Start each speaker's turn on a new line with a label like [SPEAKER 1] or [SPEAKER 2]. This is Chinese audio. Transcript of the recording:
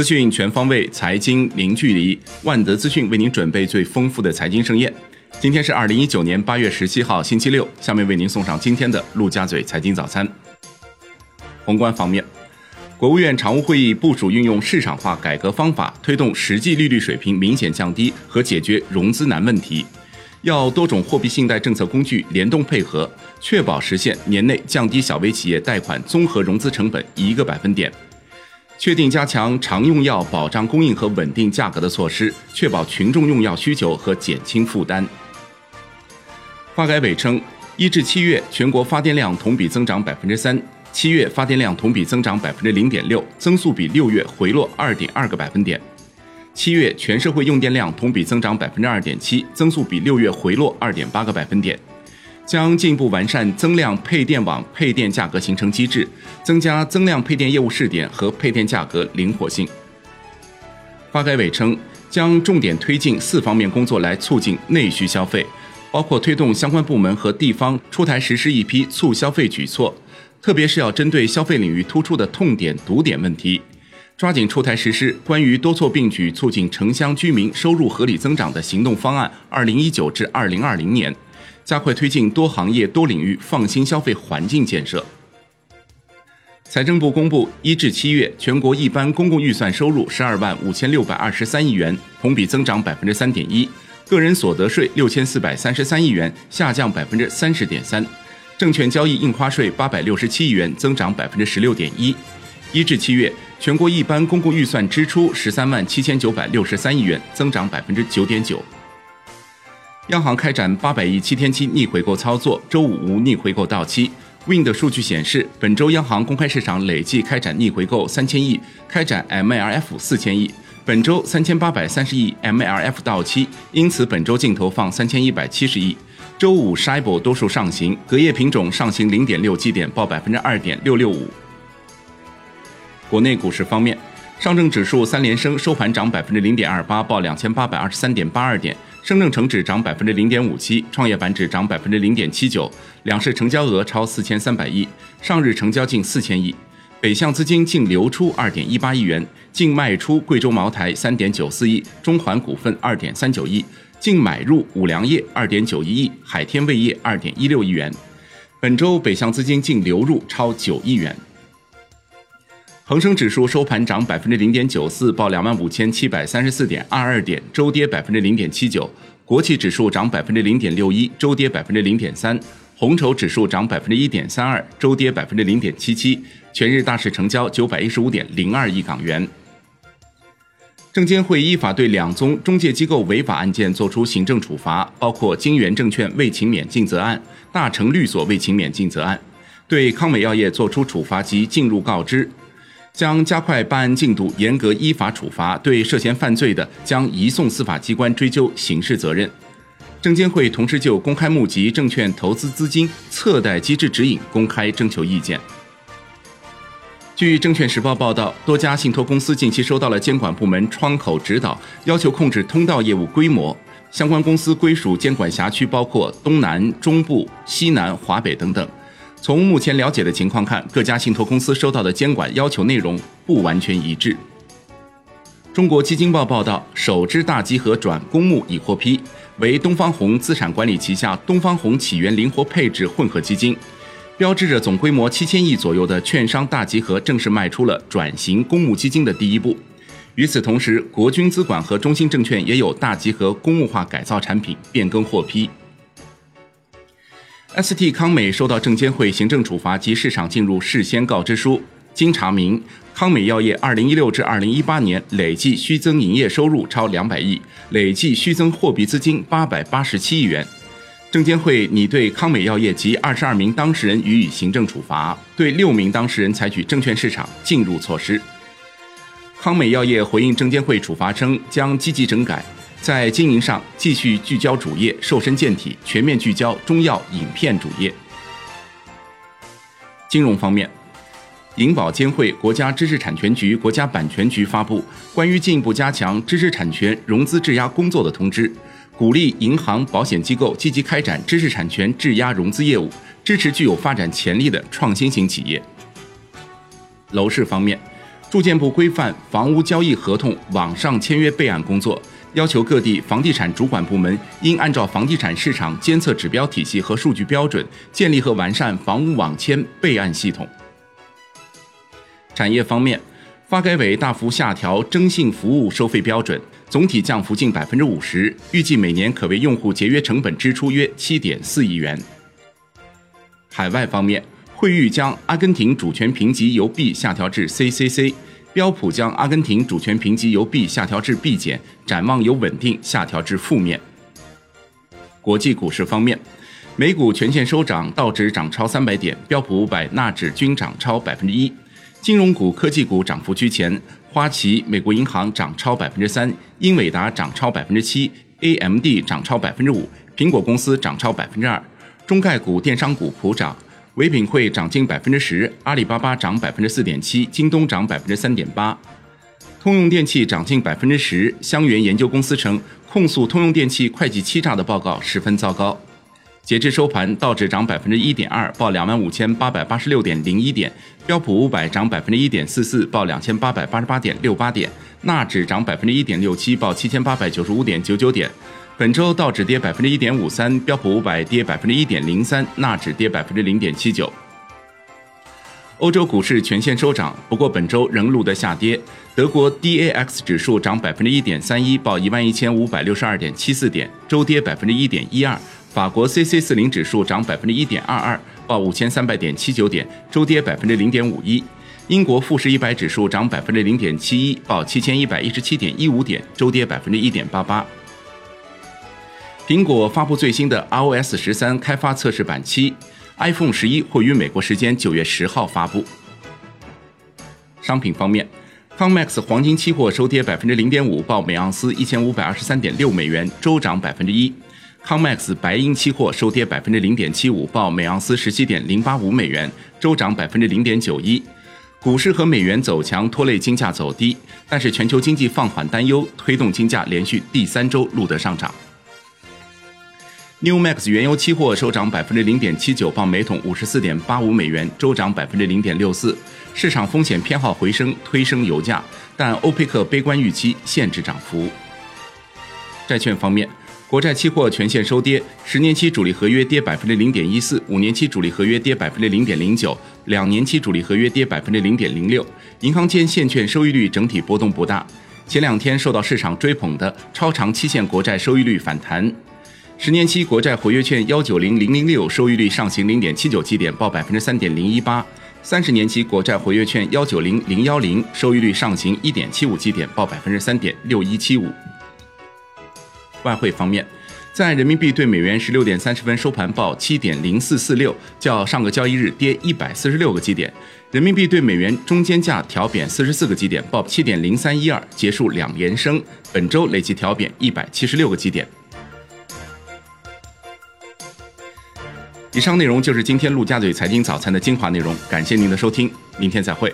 [SPEAKER 1] 资讯全方位，财经零距离。万德资讯为您准备最丰富的财经盛宴。今天是二零一九年八月十七号，星期六。下面为您送上今天的陆家嘴财经早餐。宏观方面，国务院常务会议部署运用市场化改革方法，推动实际利率水平明显降低和解决融资难问题。要多种货币信贷政策工具联动配合，确保实现年内降低小微企业贷款综合融资成本一个百分点。确定加强常用药保障供应和稳定价格的措施，确保群众用药需求和减轻负担。发改委称，一至七月全国发电量同比增长百分之三，七月发电量同比增长百分之零点六，增速比六月回落二点二个百分点。七月全社会用电量同比增长百分之二点七，增速比六月回落二点八个百分点。将进一步完善增量配电网配电价格形成机制，增加增量配电业务试点和配电价格灵活性。发改委称，将重点推进四方面工作来促进内需消费，包括推动相关部门和地方出台实施一批促消费举措，特别是要针对消费领域突出的痛点堵点问题，抓紧出台实施关于多措并举促进城乡居民收入合理增长的行动方案（二零一九至二零二零年）。加快推进多行业、多领域放心消费环境建设。财政部公布，一至七月全国一般公共预算收入十二万五千六百二十三亿元，同比增长百分之三点一；个人所得税六千四百三十三亿元，下降百分之三十点三；证券交易印花税八百六十七亿元，增长百分之十六点一。一至七月全国一般公共预算支出十三万七千九百六十三亿元，增长百分之九点九。央行开展八百亿七天期逆回购操作，周五无逆回购到期。Wind 数据显示，本周央行公开市场累计开展逆回购三千亿，开展 MLF 四千亿。本周三千八百三十亿 MLF 到期，因此本周净投放三千一百七十亿。周五 s h i b o 多数上行，隔夜品种上行零点六基点，报百分之二点六六五。国内股市方面，上证指数三连升，收盘涨百分之零点二八，报两千八百二十三点八二点。深证成指涨百分之零点五七，创业板指涨百分之零点七九，两市成交额超四千三百亿，上日成交近四千亿，北向资金净流出二点一八亿元，净卖出贵州茅台三点九四亿，中环股份二点三九亿，净买入五粮液二点九一亿，海天味业二点一六亿元，本周北向资金净流入超九亿元。恒生指数收盘涨百分之零点九四，报两万五千七百三十四点二二点，周跌百分之零点七九。国企指数涨百分之零点六一，周跌百分之零点三。红筹指数涨百分之一点三二，周跌百分之零点七七。全日大市成交九百一十五点零二亿港元。证监会依法对两宗中介机构违法案件作出行政处罚，包括金源证券未勤勉尽责案、大成律所未勤勉尽责案，对康美药业作出处罚及进入告知。将加快办案进度，严格依法处罚；对涉嫌犯罪的，将移送司法机关追究刑事责任。证监会同时就公开募集证券投资资金测贷机制指引公开征求意见。据证券时报报道，多家信托公司近期收到了监管部门窗口指导，要求控制通道业务规模。相关公司归属监管辖区包括东南、中部、西南、华北等等。从目前了解的情况看，各家信托公司收到的监管要求内容不完全一致。中国基金报报道，首支大集合转公募已获批，为东方红资产管理旗下东方红起源灵活配置混合基金，标志着总规模七千亿左右的券商大集合正式迈出了转型公募基金的第一步。与此同时，国军资管和中信证券也有大集合公募化改造产品变更获批。ST 康美收到证监会行政处罚及市场进入事先告知书。经查明，康美药业2016至2018年累计虚增营业收入超两百亿，累计虚增货币资金八百八十七亿元。证监会拟对康美药业及二十二名当事人予以行政处罚，对六名当事人采取证券市场进入措施。康美药业回应证监会处罚称，将积极整改。在经营上继续聚焦主业瘦身健体，全面聚焦中药饮片主业。金融方面，银保监会、国家知识产权局、国家版权局发布关于进一步加强知识产权融资质押工作的通知，鼓励银行、保险机构积极开展知识产权质押融资业务，支持具有发展潜力的创新型企业。楼市方面。住建部规范房屋交易合同网上签约备案工作，要求各地房地产主管部门应按照房地产市场监测指标体系和数据标准，建立和完善房屋网签备案系统。产业方面，发改委大幅下调征信服务收费标准，总体降幅近百分之五十，预计每年可为用户节约成本支出约七点四亿元。海外方面。惠誉将阿根廷主权评级由 B 下调至 CCC，标普将阿根廷主权评级由 B 下调至 B 减，展望由稳定下调至负面。国际股市方面，美股全线收涨，道指涨超三百点，标普五百、纳指均涨超百分之一。金融股、科技股涨幅居前，花旗、美国银行涨超百分之三，英伟达涨超百分之七，AMD 涨超百分之五，苹果公司涨超百分之二。中概股、电商股普涨。唯品会涨近百分之十，阿里巴巴涨百分之四点七，京东涨百分之三点八，通用电气涨近百分之十。香源研究公司称，控诉通用电气会计欺诈的报告十分糟糕。截至收盘，道指涨百分之一点二，报两万五千八百八十六点零一点；标普五百涨百分之一点四四，报两千八百八十八点六八点；纳指涨百分之一点六七，报七千八百九十五点九九点。本周道指跌百分之一点五三，标普五百跌百分之一点零三，纳指跌百分之零点七九。欧洲股市全线收涨，不过本周仍录得下跌。德国 DAX 指数涨百分之一点三一，报一万一千五百六十二点七四点，周跌百分之一点一二。法国 CAC 四零指数涨百分之一点二二，报五千三百点七九点，周跌百分之零点五一。英国富时一百指数涨百分之零点七一，报七千一百一十七点一五点，周跌百分之一点八八。苹果发布最新的 iOS 十三开发测试版七，iPhone 十一会于美国时间九月十号发布。商品方面，COMEX 黄金期货收跌百分之零点五，报每盎司一千五百二十三点六美元，周涨百分之一。COMEX 白银期货收跌百分之零点七五，报每盎司十七点零八五美元，周涨百分之零点九一。股市和美元走强拖累金价走低，但是全球经济放缓担忧推动金价连续第三周录得上涨。New Max 原油期货收涨百分之零点七九，报每桶五十四点八五美元，周涨百分之零点六四。市场风险偏好回升，推升油价，但欧佩克悲观预期限制涨幅。债券方面，国债期货全线收跌，十年期主力合约跌百分之零点一四，五年期主力合约跌百分之零点零九，两年期主力合约跌百分之零点零六。银行间现券收益率整体波动不大。前两天受到市场追捧的超长期限国债收益率反弹。十年期国债活跃券幺九零零零六收益率上行零点七九基点，报百分之三点零一八；三十年期国债活跃券幺九零零幺零收益率上行一点七五基点，报百分之三点六一七五。外汇方面，在人民币对美元十六点三十分收盘报七点零四四六，较上个交易日跌一百四十六个基点。人民币对美元中间价调贬四十四个基点，报七点零三一二，结束两连升。本周累计调贬一百七十六个基点。以上内容就是今天陆家嘴财经早餐的精华内容，感谢您的收听，明天再会。